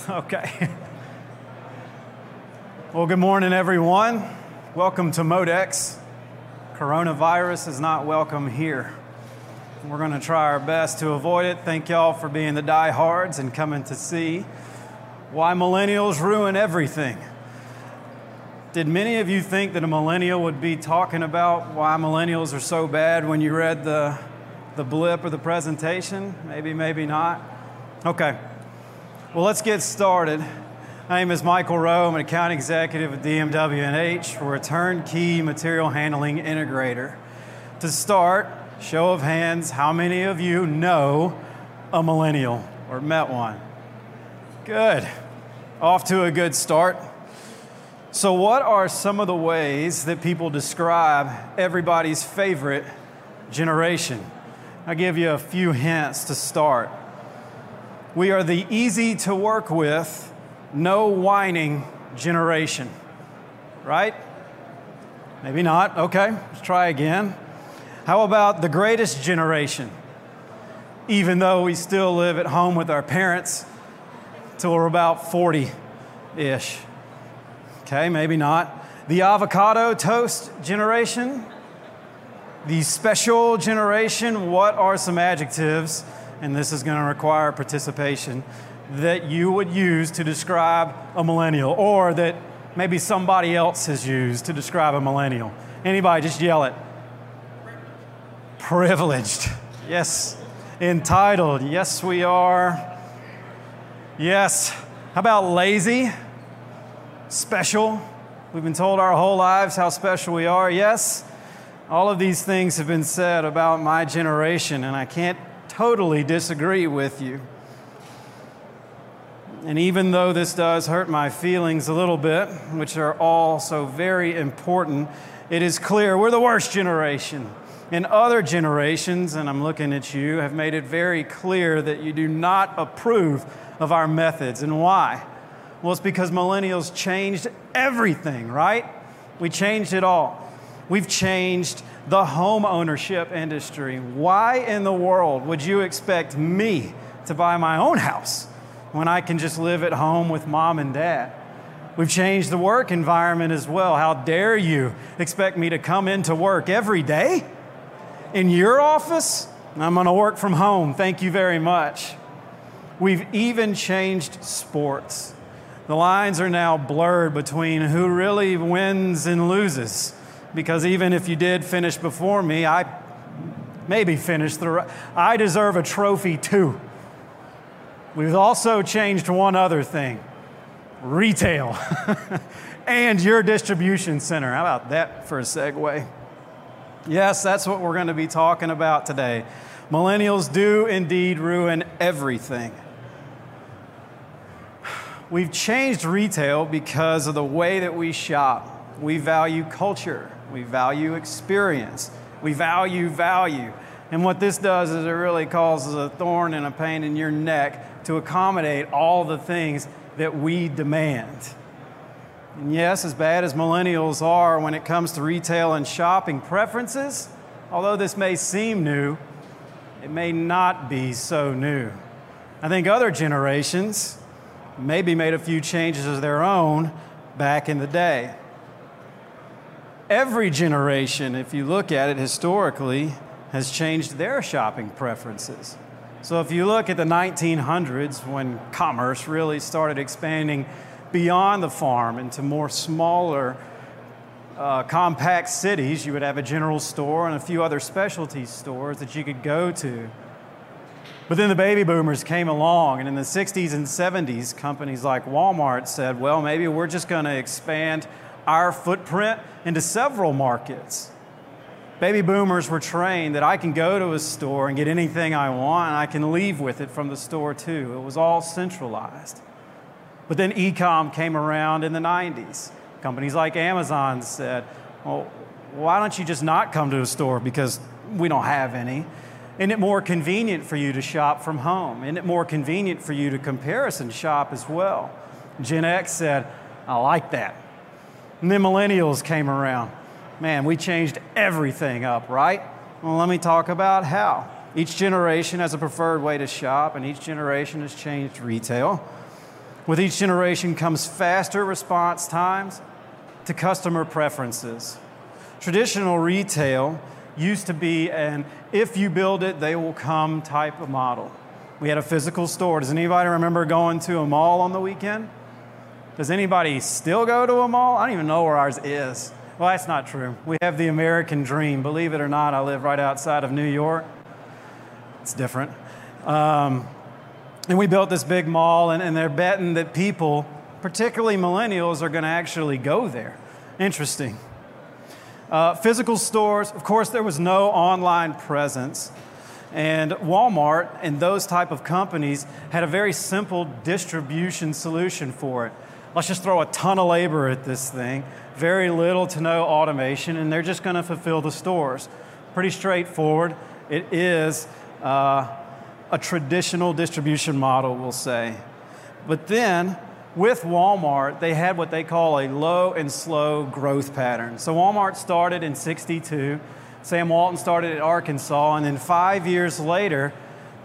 Okay. Well, good morning, everyone. Welcome to Modex. Coronavirus is not welcome here. We're going to try our best to avoid it. Thank y'all for being the diehards and coming to see why millennials ruin everything. Did many of you think that a millennial would be talking about why millennials are so bad when you read the, the blip or the presentation? Maybe, maybe not. Okay. Well, let's get started. My name is Michael Rowe. I'm an account executive at DMW&H. We're a turnkey material handling integrator. To start, show of hands, how many of you know a millennial or met one? Good. Off to a good start. So, what are some of the ways that people describe everybody's favorite generation? I'll give you a few hints to start. We are the easy to work with, no whining generation, right? Maybe not. Okay, let's try again. How about the greatest generation? Even though we still live at home with our parents till we're about 40 ish. Okay, maybe not. The avocado toast generation? The special generation? What are some adjectives? And this is going to require participation that you would use to describe a millennial or that maybe somebody else has used to describe a millennial? Anybody, just yell it. Privileged. Yes. Entitled. Yes, we are. Yes. How about lazy? Special. We've been told our whole lives how special we are. Yes. All of these things have been said about my generation, and I can't totally disagree with you. And even though this does hurt my feelings a little bit, which are all so very important, it is clear we're the worst generation. And other generations, and I'm looking at you, have made it very clear that you do not approve of our methods. And why? Well, it's because millennials changed everything, right? We changed it all. We've changed the home ownership industry. Why in the world would you expect me to buy my own house? when I can just live at home with mom and dad. We've changed the work environment as well. How dare you expect me to come into work every day in your office? I'm going to work from home. Thank you very much. We've even changed sports. The lines are now blurred between who really wins and loses. Because even if you did finish before me, I maybe finished the. I deserve a trophy too. We've also changed one other thing retail and your distribution center. How about that for a segue? Yes, that's what we're going to be talking about today. Millennials do indeed ruin everything. We've changed retail because of the way that we shop. We value culture, we value experience, we value value. And what this does is it really causes a thorn and a pain in your neck to accommodate all the things that we demand. And yes, as bad as millennials are when it comes to retail and shopping preferences, although this may seem new, it may not be so new. I think other generations maybe made a few changes of their own back in the day. Every generation, if you look at it historically, has changed their shopping preferences. So if you look at the 1900s when commerce really started expanding beyond the farm into more smaller, uh, compact cities, you would have a general store and a few other specialty stores that you could go to. But then the baby boomers came along, and in the 60s and 70s, companies like Walmart said, well, maybe we're just going to expand our footprint into several markets. Baby boomers were trained that I can go to a store and get anything I want, and I can leave with it from the store too. It was all centralized. But then e com came around in the 90s. Companies like Amazon said, well, why don't you just not come to a store because we don't have any? Isn't it more convenient for you to shop from home? Isn't it more convenient for you to comparison shop as well? Gen X said, I like that. And then millennials came around man, we changed everything up, right? Well, let me talk about how. Each generation has a preferred way to shop, and each generation has changed retail. With each generation comes faster response times to customer preferences. Traditional retail used to be an if you build it, they will come type of model. We had a physical store. Does anybody remember going to a mall on the weekend? Does anybody still go to a mall? I don't even know where ours is. Well, that's not true. We have the American dream. Believe it or not, I live right outside of New York. It's different. Um, and we built this big mall, and, and they're betting that people, particularly millennials, are going to actually go there. Interesting. Uh, physical stores, of course, there was no online presence. And Walmart and those type of companies had a very simple distribution solution for it. Let's just throw a ton of labor at this thing, very little to no automation, and they're just going to fulfill the stores. Pretty straightforward. It is uh, a traditional distribution model, we'll say. But then, with Walmart, they had what they call a low and slow growth pattern. So Walmart started in 62 Sam Walton started at Arkansas, and then five years later,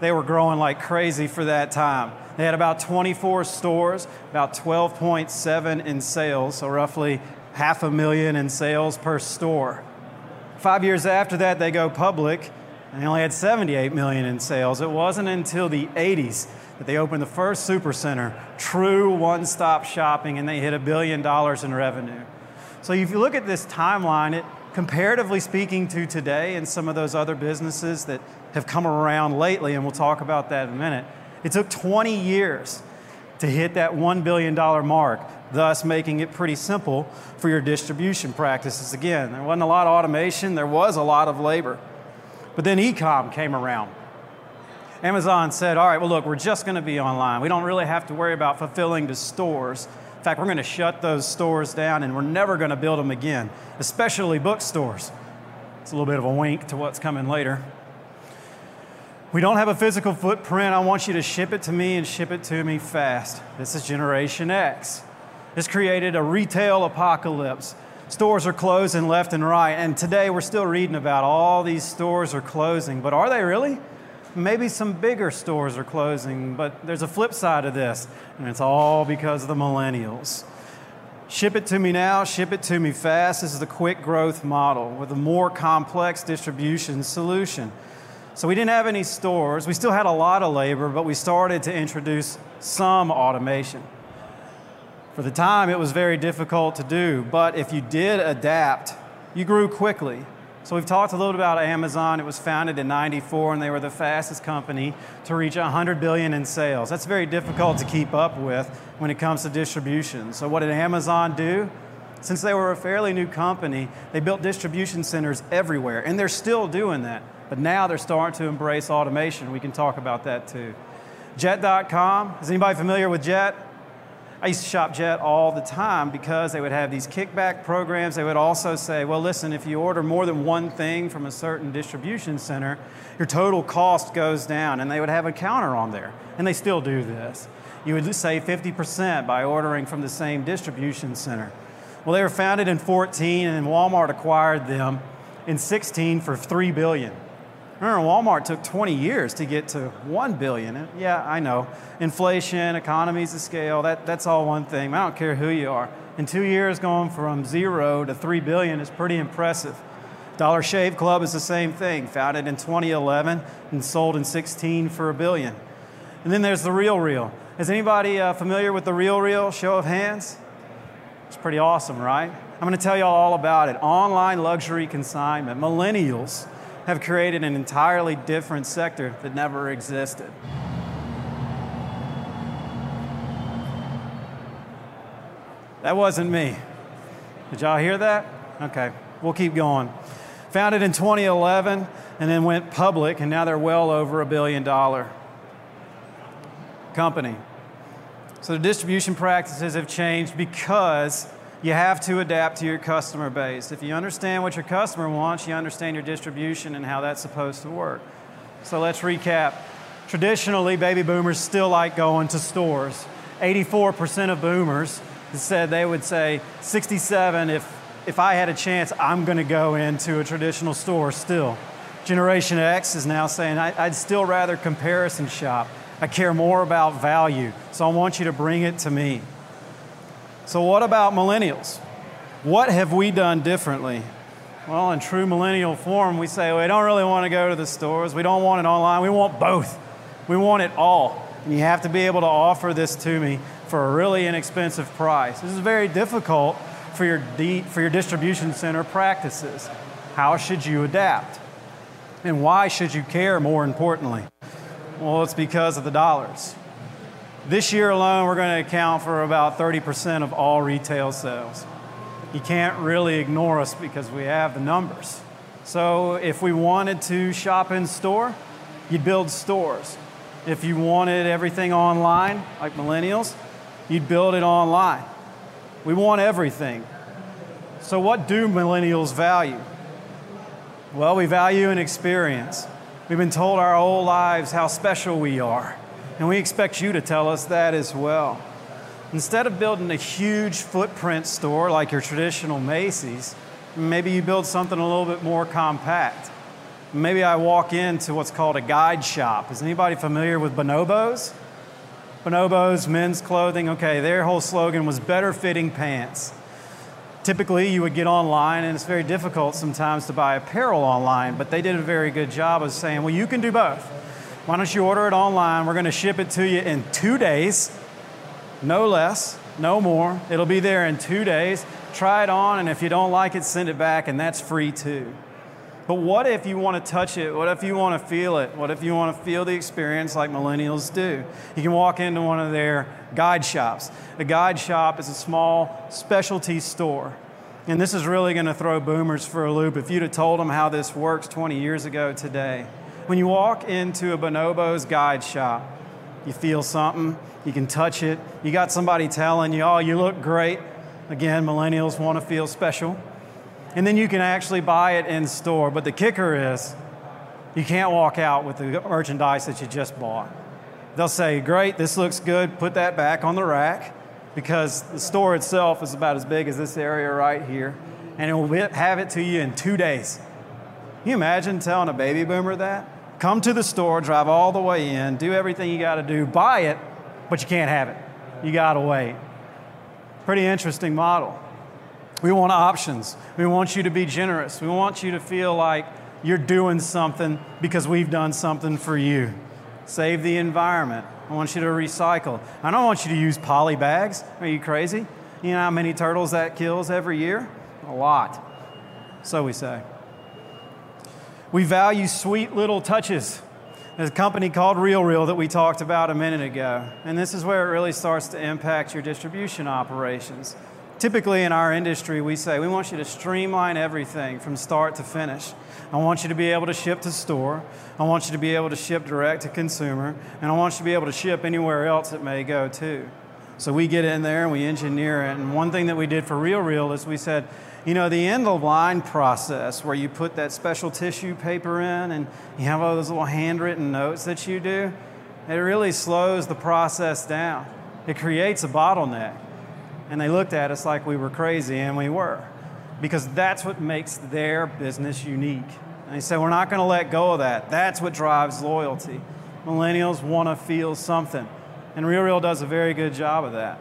they were growing like crazy for that time. They had about 24 stores, about 12.7 in sales, so roughly half a million in sales per store. Five years after that, they go public, and they only had 78 million in sales. It wasn't until the 80s that they opened the first supercenter, true one-stop shopping, and they hit a billion dollars in revenue. So if you look at this timeline, it comparatively speaking to today and some of those other businesses that have come around lately, and we'll talk about that in a minute, it took 20 years to hit that $1 billion mark, thus making it pretty simple for your distribution practices. Again, there wasn't a lot of automation, there was a lot of labor. But then e-com came around. Amazon said, all right, well, look, we're just going to be online. We don't really have to worry about fulfilling the stores In fact, we're going to shut those stores down and we're never going to build them again, especially bookstores. It's a little bit of a wink to what's coming later. We don't have a physical footprint. I want you to ship it to me and ship it to me fast. This is Generation X. This created a retail apocalypse. Stores are closing left and right. And today we're still reading about all these stores are closing. But are they really? Maybe some bigger stores are closing, but there's a flip side of this, and it's all because of the millennials. Ship it to me now, ship it to me fast. This is the quick growth model with a more complex distribution solution. So we didn't have any stores. We still had a lot of labor, but we started to introduce some automation. For the time, it was very difficult to do, but if you did adapt, you grew quickly. So we've talked a little about Amazon. It was founded in 94 and they were the fastest company to reach 100 billion in sales. That's very difficult to keep up with when it comes to distribution. So what did Amazon do? Since they were a fairly new company, they built distribution centers everywhere and they're still doing that. But now they're starting to embrace automation. We can talk about that too. Jet.com, is anybody familiar with Jet? I used to shop Jet all the time because they would have these kickback programs. They would also say, well, listen, if you order more than one thing from a certain distribution center, your total cost goes down. And they would have a counter on there. And they still do this. You would save 50% by ordering from the same distribution center. Well, they were founded in 14 and Walmart acquired them in 16 for 3 billion. Remember, Walmart took 20 years to get to 1 billion. Yeah, I know. Inflation, economies of scale, that, that's all one thing. I don't care who you are. In two years, going from zero to 3 billion is pretty impressive. Dollar Shave Club is the same thing, founded in 2011 and sold in 16 for a billion. And then there's the Real Real. Is anybody uh, familiar with the Real Real? Show of hands. It's pretty awesome, right? I'm going to tell you all about it. Online luxury consignment. Millennials have created an entirely different sector that never existed. That wasn't me. Did y'all hear that? Okay, we'll keep going. Founded in 2011 and then went public, and now they're well over a billion dollar company. So the distribution practices have changed because you have to adapt to your customer base. If you understand what your customer wants, you understand your distribution and how that's supposed to work. So let's recap. Traditionally, baby boomers still like going to stores. 84% of boomers said they would say 67 if if I had a chance, I'm going to go into a traditional store still. Generation X is now saying, I, would still rather comparison shop. I care more about value. So I want you to bring it to me. So, what about millennials? What have we done differently? Well, in true millennial form, we say we don't really want to go to the stores. We don't want it online. We want both. We want it all. And you have to be able to offer this to me for a really inexpensive price. This is very difficult for your, for your distribution center practices. How should you adapt? And why should you care more importantly? Well, it's because of the dollars. This year alone, we're going to account for about 30% of all retail sales. You can't really ignore us because we have the numbers. So, if we wanted to shop in store, you'd build stores. If you wanted everything online, like millennials, you'd build it online. We want everything. So, what do millennials value? Well, we value an experience. We've been told our whole lives how special we are, and we expect you to tell us that as well. Instead of building a huge footprint store like your traditional Macy's, maybe you build something a little bit more compact. Maybe I walk into what's called a guide shop. Is anybody familiar with Bonobos? Bonobos, men's clothing, okay, their whole slogan was better fitting pants. Typically, you would get online, and it's very difficult sometimes to buy apparel online, but they did a very good job of saying, well, you can do both. Why don't you order it online? We're going to ship it to you in two days, no less, no more. It'll be there in two days. Try it on, and if you don't like it, send it back, and that's free too. But what if you want to touch it? What if you want to feel it? What if you want to feel the experience like millennials do? You can walk into one of their guide shops. A guide shop is a small specialty store. And this is really going to throw boomers for a loop if you'd have told them how this works 20 years ago today. When you walk into a Bonobos guide shop, you feel something, you can touch it, you got somebody telling you, oh, you look great. Again, millennials want to feel special and then you can actually buy it in store. But the kicker is, you can't walk out with the merchandise that you just bought. They'll say, Great, this looks good, put that back on the rack, because the store itself is about as big as this area right here, and it will have it to you in two days. Can you imagine telling a baby boomer that? Come to the store, drive all the way in, do everything you got to do, buy it, but you can't have it. You got to wait. Pretty interesting model. We want options. We want you to be generous. We want you to feel like you're doing something because we've done something for you. Save the environment. I want you to recycle. I don't want you to use poly bags. Are you crazy? You know how many turtles that kills every year? A lot. So we say. We value sweet little touches. There's a company called Real Real that we talked about a minute ago. And this is where it really starts to impact your distribution operations. Typically, in our industry, we say we want you to streamline everything from start to finish. I want you to be able to ship to store. I want you to be able to ship direct to consumer. And I want you to be able to ship anywhere else it may go to. So we get in there and we engineer it. And one thing that we did for Real Real is we said, you know, the end of line process where you put that special tissue paper in and you have all those little handwritten notes that you do, it really slows the process down. It creates a bottleneck and they looked at us like we were crazy, and we were, because that's what makes their business unique. And they said, We're not going to let go of that. That's what drives loyalty. Millennials want to feel something, and Real Real does a very good job of that.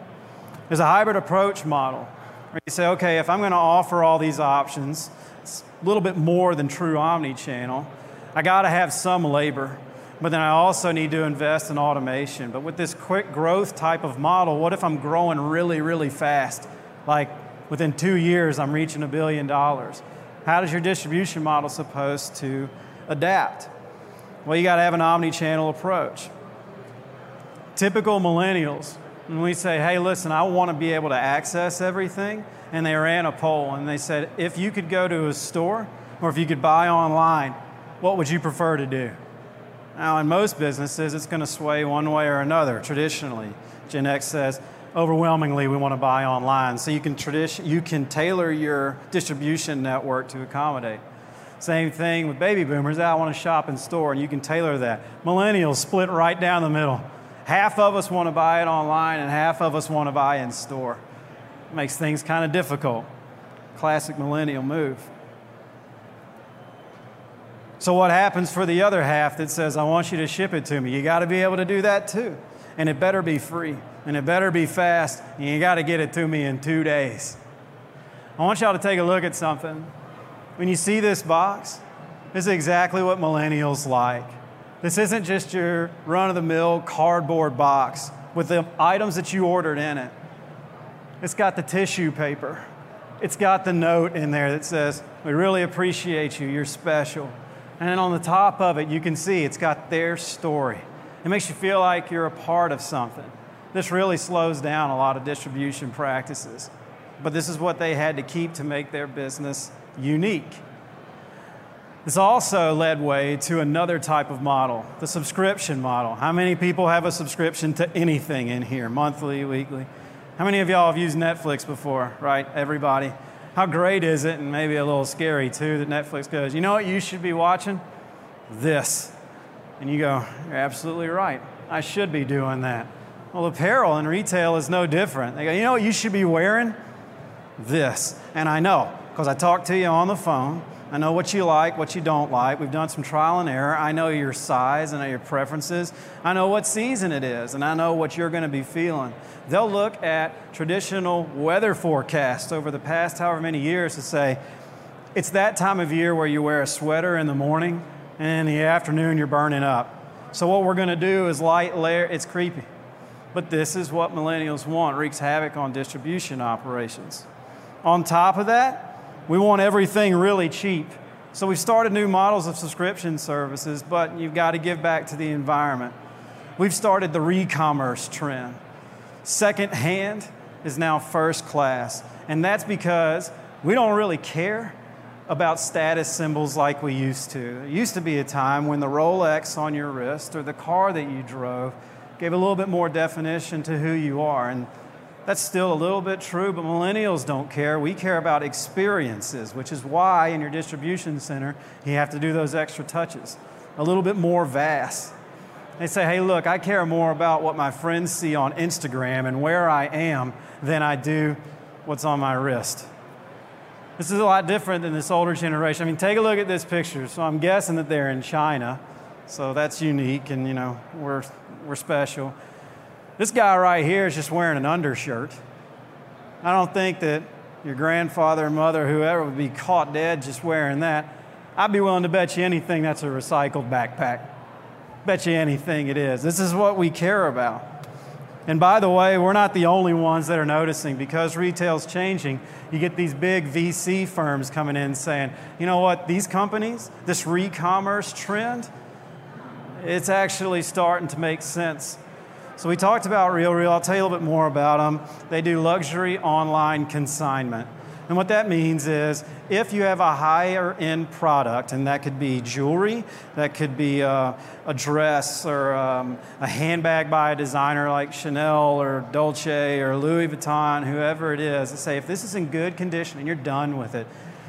There's a hybrid approach model you say, Okay, if I'm going to offer all these options, it's a little bit more than true omni channel. I got to have some labor but then I also need to invest in automation. But with this quick growth type of model, what if I'm growing really, really fast? Like within two years, I'm reaching a billion dollars. How does your distribution model supposed to adapt? Well, you got to have an omni channel approach. Typical millennials, when we say, hey, listen, I want to be able to access everything, and they ran a poll and they said, if you could go to a store or if you could buy online, what would you prefer to do? Now, in most businesses, it's going to sway one way or another, traditionally. Gen X says, overwhelmingly, we want to buy online. So you can, tradition, you can tailor your distribution network to accommodate. Same thing with baby boomers. I want to shop in store, and you can tailor that. Millennials split right down the middle. Half of us want to buy it online, and half of us want to buy in store. Makes things kind of difficult. Classic millennial move. So, what happens for the other half that says, I want you to ship it to me? You got to be able to do that too. And it better be free, and it better be fast, and you got to get it to me in two days. I want y'all to take a look at something. When you see this box, this is exactly what millennials like. This isn't just your run of the mill cardboard box with the items that you ordered in it. It's got the tissue paper. It's got the note in there that says, We really appreciate you. You're special. And then on the top of it, you can see it's got their story. It makes you feel like you're a part of something. This really slows down a lot of distribution practices. But this is what they had to keep to make their business unique. This also led way to another type of model, the subscription model. How many people have a subscription to anything in here, monthly, weekly? How many of y'all have used Netflix before, right? Everybody. How great is it, and maybe a little scary too, that Netflix goes, you know what you should be watching? This. And you go, you're absolutely right. I should be doing that. Well, apparel and retail is no different. They go, you know what you should be wearing? This. And I know, because I talked to you on the phone I know what you like, what you don't like. We've done some trial and error. I know your size, I know your preferences. I know what season it is, and I know what you're going to be feeling. They'll look at traditional weather forecasts over the past however many years to say, it's that time of year where you wear a sweater in the morning, and in the afternoon you're burning up. So, what we're going to do is light layer, it's creepy. But this is what millennials want, wreaks havoc on distribution operations. On top of that, we want everything really cheap. So we've started new models of subscription services, but you've got to give back to the environment. We've started the re-commerce trend. Second hand is now first class, and that's because we don't really care about status symbols like we used to. It used to be a time when the Rolex on your wrist or the car that you drove gave a little bit more definition to who you are. And that's still a little bit true, but millennials don't care. We care about experiences, which is why in your distribution center you have to do those extra touches, a little bit more vast. They say, hey, look, I care more about what my friends see on Instagram and where I am than I do what's on my wrist. This is a lot different than this older generation. I mean, take a look at this picture. So I'm guessing that they're in China. So that's unique and, you know, we're, we're special. This guy right here is just wearing an undershirt. I don't think that your grandfather, mother, whoever would be caught dead just wearing that. I'd be willing to bet you anything that's a recycled backpack. Bet you anything it is. This is what we care about. And by the way, we're not the only ones that are noticing because retail's changing. You get these big VC firms coming in saying, you know what, these companies, this re commerce trend, it's actually starting to make sense. So we talked about Real Real. I'll tell you a little bit more about them. They do luxury online consignment. And what that means is if you have a higher end product, and that could be jewelry, that could be a, a dress or um, a handbag by a designer like Chanel or Dolce or Louis Vuitton, whoever it is, to say if this is in good condition and you're done with it,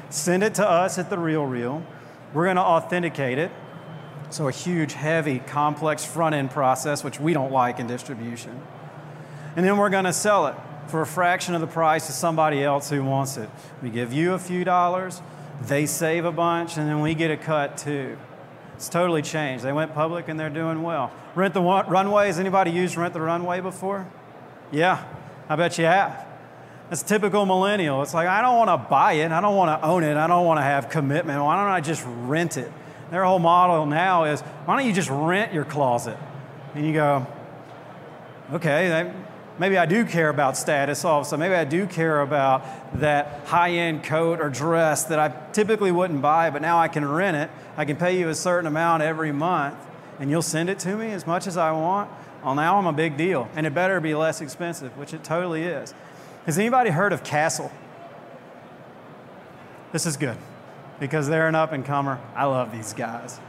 send it to us at the Real Real. We're going to authenticate it so, a huge, heavy, complex front end process, which we don't like in distribution. And then we're going to sell it for a fraction of the price to somebody else who wants it. We give you a few dollars, they save a bunch, and then we get a cut too. It's totally changed. They went public and they're doing well. Rent the runway. Has anybody used Rent the Runway before? Yeah, I bet you have. It's typical millennial. It's like, I don't want to buy it. I don't want to own it. I don't want to have commitment. Why don't I just rent it? Their whole model now is why don't you just rent your closet? And you go, okay, maybe I do care about status also. Maybe I do care about that high end coat or dress that I typically wouldn't buy, but now I can rent it. I can pay you a certain amount every month, and you'll send it to me as much as I want. Well, now I'm a big deal, and it better be less expensive, which it totally is. Has anybody heard of CaaStle? This is good because they're an up and comer. I love these guys.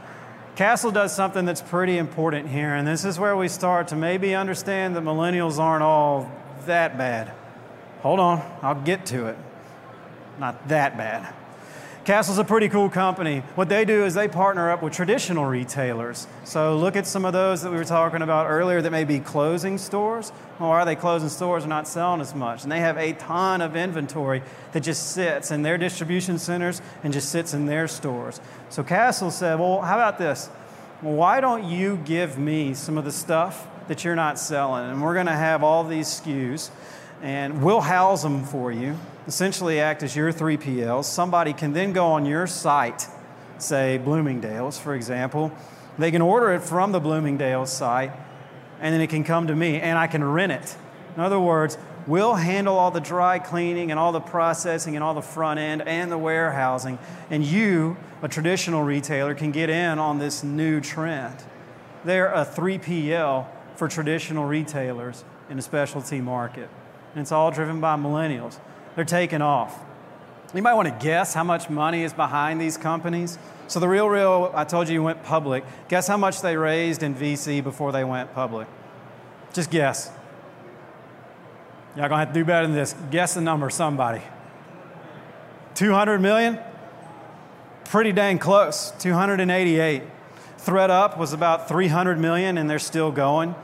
CaaStle does something that's pretty important here, and this is where we start to maybe understand that millennials aren't all that bad. Hold on, I'll get to it. Not that bad. CaaStle's a pretty cool company. What they do is they partner up with traditional retailers. So look at some of those that we were talking about earlier that may be closing stores. Well, why are they closing stores and not selling as much? And they have a ton of inventory that just sits in their distribution centers and just sits in their stores. So Castle said, well, how about this? Well, why don't you give me some of the stuff that you're not selling? And we're going to have all these SKUs and we'll house them for you essentially act as your 3PLs. Somebody can then go on your site, say Bloomingdale's, for example. They can order it from the Bloomingdale's site, and then it can come to me, and I can rent it. In other words, we'll handle all the dry cleaning and all the processing and all the front end and the warehousing, and you, a traditional retailer, can get in on this new trend. They're a 3PL for traditional retailers in a specialty market, and it's all driven by millennials they're taking off. You might want to guess how much money is behind these companies. So the Real Real, I told you, went public. Guess how much they raised in VC before they went public? Just guess. Y'all gonna have to do better than this. Guess the number, somebody. 200 million? Pretty dang close. 288. ThredUp was about 300 million, and they're still going.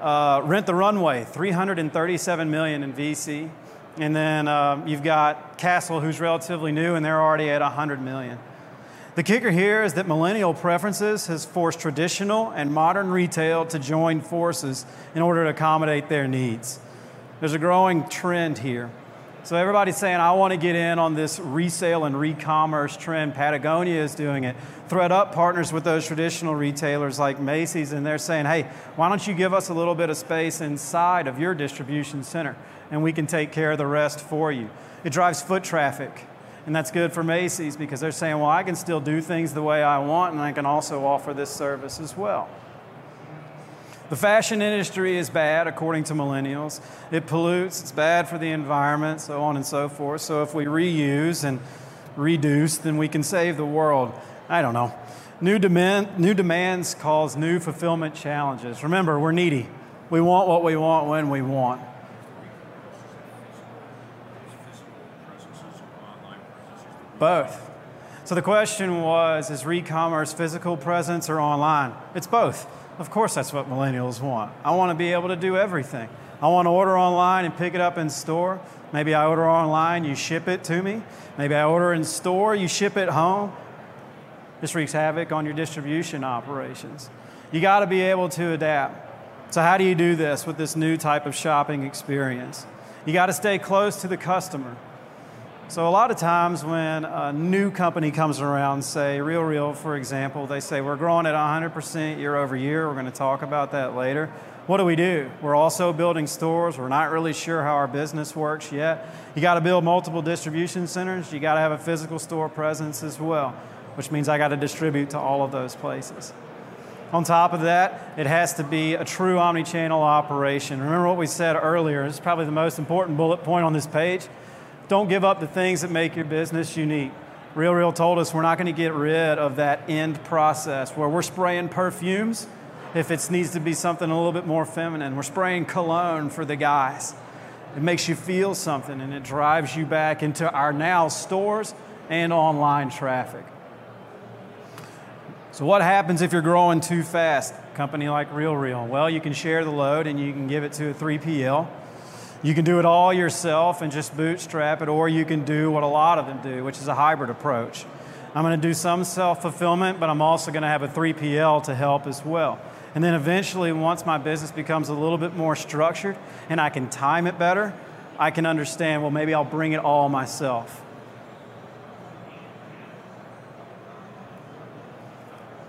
Uh, Rent the Runway, 337 million in VC. And then uh, you've got CaaStle, who's relatively new, and they're already at 100 million. The kicker here is that millennial preferences has forced traditional and modern retail to join forces in order to accommodate their needs. There's a growing trend here. So everybody's saying, I want to get in on this resale and re-commerce trend. Patagonia is doing it. ThredUp partners with those traditional retailers like Macy's, and they're saying, hey, why don't you give us a little bit of space inside of your distribution center? and we can take care of the rest for you. It drives foot traffic, and that's good for Macy's because they're saying, well, I can still do things the way I want, and I can also offer this service as well. The fashion industry is bad, according to millennials. It pollutes, it's bad for the environment, so on and so forth. So if we reuse and reduce, then we can save the world. I don't know. New, demand, new demands cause new fulfillment challenges. Remember, we're needy. We want what we want when we want. Both. So the question was is re-commerce physical presence or online? It's both. Of course, that's what millennials want. I want to be able to do everything. I want to order online and pick it up in store. Maybe I order online, you ship it to me. Maybe I order in store, you ship it home. This wreaks havoc on your distribution operations. You got to be able to adapt. So, how do you do this with this new type of shopping experience? You got to stay close to the customer. So a lot of times when a new company comes around, say Real Real, for example, they say we're growing at 100% year over year. We're going to talk about that later. What do we do? We're also building stores. We're not really sure how our business works yet. You got to build multiple distribution centers. You got to have a physical store presence as well, which means I got to distribute to all of those places. On top of that, it has to be a true omni-channel operation. Remember what we said earlier, is probably the most important bullet point on this page. Don't give up the things that make your business unique. Real Real told us we're not going to get rid of that end process where we're spraying perfumes if it needs to be something a little bit more feminine. We're spraying cologne for the guys. It makes you feel something and it drives you back into our now stores and online traffic. So, what happens if you're growing too fast? A company like Real Real. Well, you can share the load and you can give it to a 3PL. You can do it all yourself and just bootstrap it, or you can do what a lot of them do, which is a hybrid approach. I'm going to do some self fulfillment, but I'm also going to have a 3PL to help as well. And then eventually, once my business becomes a little bit more structured and I can time it better, I can understand, well, maybe I'll bring it all myself.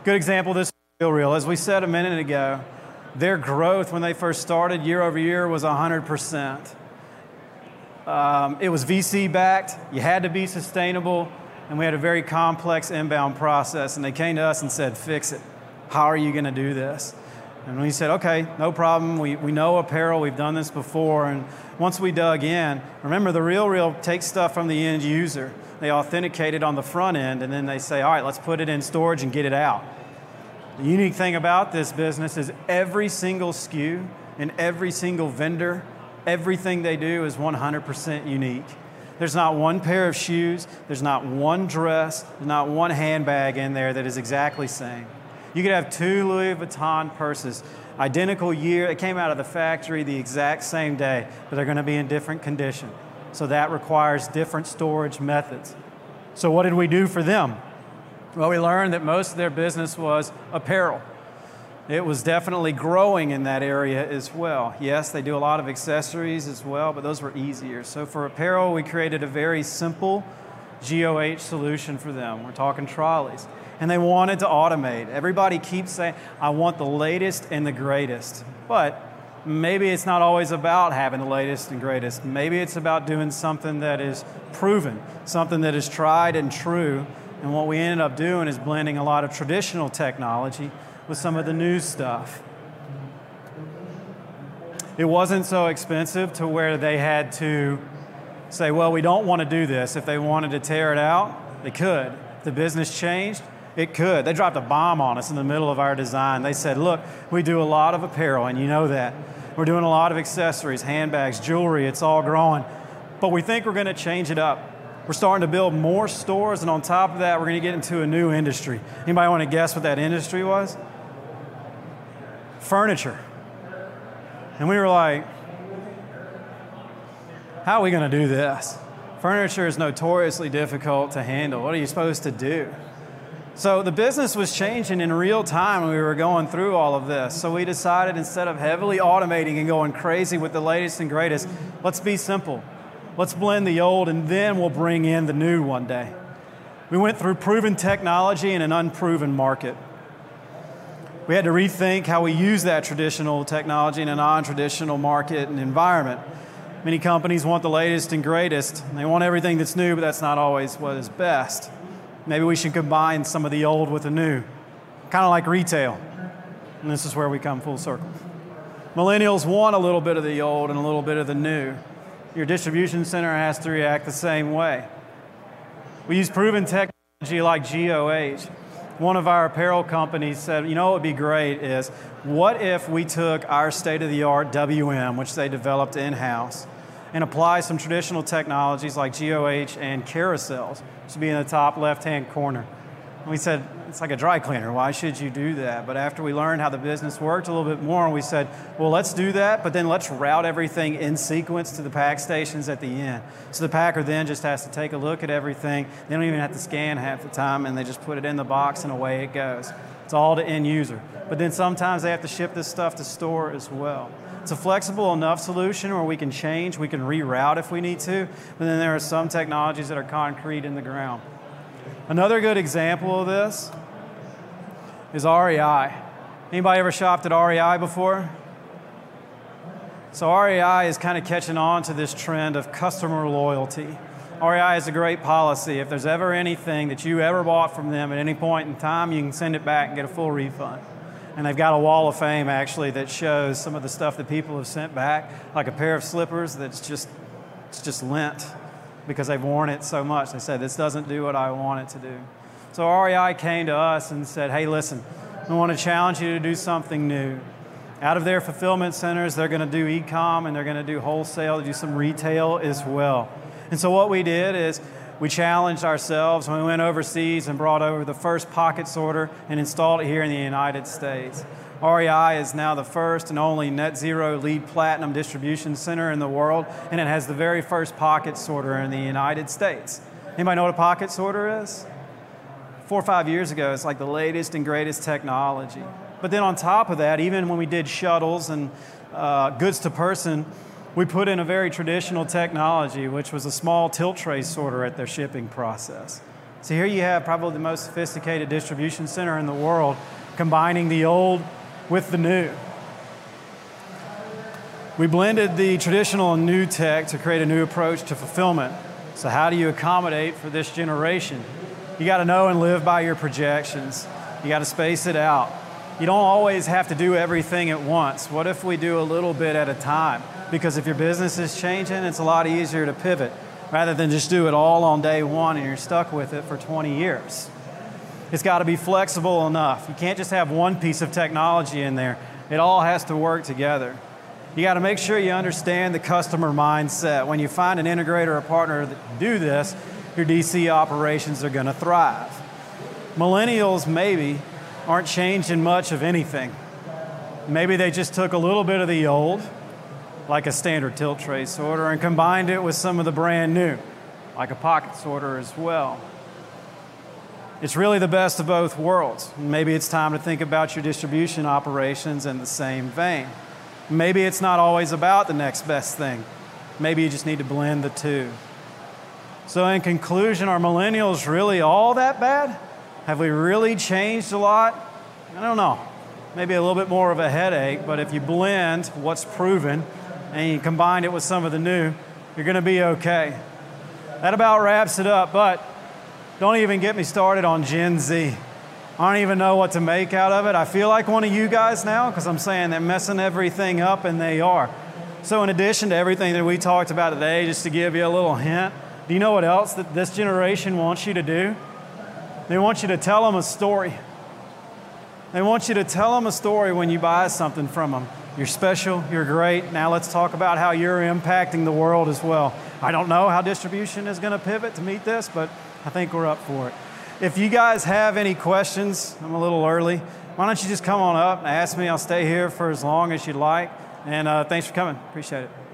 Good example this is Real Real. As we said a minute ago, their growth when they first started year over year was 100%. Um, it was VC backed, you had to be sustainable, and we had a very complex inbound process. And they came to us and said, Fix it. How are you going to do this? And we said, okay, no problem. We, we know apparel, we've done this before. And once we dug in, remember the Real Real takes stuff from the end user. They authenticate it on the front end, and then they say, all right, let's put it in storage and get it out. The unique thing about this business is every single SKU and every single vendor, everything they do is 100% unique. There's not one pair of shoes, there's not one dress, there's not one handbag in there that is exactly the same. You could have two Louis Vuitton purses, identical year, it came out of the factory the exact same day, but they're going to be in different condition. So that requires different storage methods. So what did we do for them? Well, we learned that most of their business was apparel. It was definitely growing in that area as well. Yes, they do a lot of accessories as well, but those were easier. So for apparel, we created a very simple GOH solution for them. We're talking trolleys. And they wanted to automate. Everybody keeps saying, I want the latest and the greatest. But maybe it's not always about having the latest and greatest. Maybe it's about doing something that is proven, something that is tried and true. And what we ended up doing is blending a lot of traditional technology with some of the new stuff. It wasn't so expensive to where they had to say, well, we don't want to do this. If they wanted to tear it out, they could. If the business changed, it could. They dropped a bomb on us in the middle of our design. They said, look, we do a lot of apparel, and you know that. We're doing a lot of accessories, handbags, jewelry, it's all growing. But we think we're going to change it up. We're starting to build more stores, and on top of that, we're going to get into a new industry. Anybody want to guess what that industry was? furniture. And we were like, how are we going to do this? Furniture is notoriously difficult to handle. What are you supposed to do? So the business was changing in real time when we were going through all of this. So we decided instead of heavily automating and going crazy with the latest and greatest, let's be simple. Let's blend the old and then we'll bring in the new one day. We went through proven technology in an unproven market we had to rethink how we use that traditional technology in a non traditional market and environment. Many companies want the latest and greatest. They want everything that's new, but that's not always what is best. Maybe we should combine some of the old with the new, kind of like retail. And this is where we come full circle. Millennials want a little bit of the old and a little bit of the new. Your distribution center has to react the same way. We use proven technology like GOH one of our apparel companies said, you know what would be great is what if we took our state of the art WM, which they developed in house, and apply some traditional technologies like GOH and carousels, which would be in the top left hand corner. And we said, it's like a dry cleaner. Why should you do that? But after we learned how the business worked a little bit more, we said, well, let's do that, but then let's route everything in sequence to the pack stations at the end. So the packer then just has to take a look at everything. They don't even have to scan half the time, and they just put it in the box and away it goes. It's all to end user. But then sometimes they have to ship this stuff to store as well. It's a flexible enough solution where we can change, we can reroute if we need to, but then there are some technologies that are concrete in the ground. Another good example of this is REI. Anybody ever shopped at REI before? So REI is kind of catching on to this trend of customer loyalty. REI has a great policy. If there's ever anything that you ever bought from them at any point in time, you can send it back and get a full refund. And they've got a wall of fame actually that shows some of the stuff that people have sent back, like a pair of slippers that's just it's just lint because they've worn it so much. They said, This doesn't do what I want it to do. So REI came to us and said, Hey, listen, we want to challenge you to do something new. Out of their fulfillment centers, they're going to do e com and they're going to do wholesale, do some retail as well. And so what we did is we challenged ourselves when we went overseas and brought over the first pocket sorter and installed it here in the United States. REI is now the first and only net zero LEED platinum distribution center in the world, and it has the very first pocket sorter in the United States. Anybody know what a pocket sorter is? Four or five years ago, it's like the latest and greatest technology. But then on top of that, even when we did shuttles and uh, goods to person, we put in a very traditional technology, which was a small tilt tray sorter at their shipping process. So here you have probably the most sophisticated distribution center in the world, combining the old with the new. We blended the traditional and new tech to create a new approach to fulfillment. So, how do you accommodate for this generation? You got to know and live by your projections. You got to space it out. You don't always have to do everything at once. What if we do a little bit at a time? Because if your business is changing, it's a lot easier to pivot rather than just do it all on day one and you're stuck with it for 20 years. It's got to be flexible enough. You can't just have one piece of technology in there, it all has to work together. You got to make sure you understand the customer mindset. When you find an integrator or partner that do this, your DC operations are going to thrive. Millennials, maybe, aren't changing much of anything. Maybe they just took a little bit of the old, like a standard tilt tray sorter, and combined it with some of the brand new, like a pocket sorter as well. It's really the best of both worlds. Maybe it's time to think about your distribution operations in the same vein. Maybe it's not always about the next best thing. Maybe you just need to blend the two. So, in conclusion, are millennials really all that bad? Have we really changed a lot? I don't know. Maybe a little bit more of a headache, but if you blend what's proven and you combine it with some of the new, you're going to be okay. That about wraps it up, but don't even get me started on Gen Z. I don't even know what to make out of it. I feel like one of you guys now because I'm saying they're messing everything up, and they are. So, in addition to everything that we talked about today, just to give you a little hint, do you know what else that this generation wants you to do? They want you to tell them a story. They want you to tell them a story when you buy something from them. You're special, you're great. Now let's talk about how you're impacting the world as well. I don't know how distribution is going to pivot to meet this, but I think we're up for it. If you guys have any questions, I'm a little early. Why don't you just come on up and ask me? I'll stay here for as long as you'd like. And uh, thanks for coming. Appreciate it.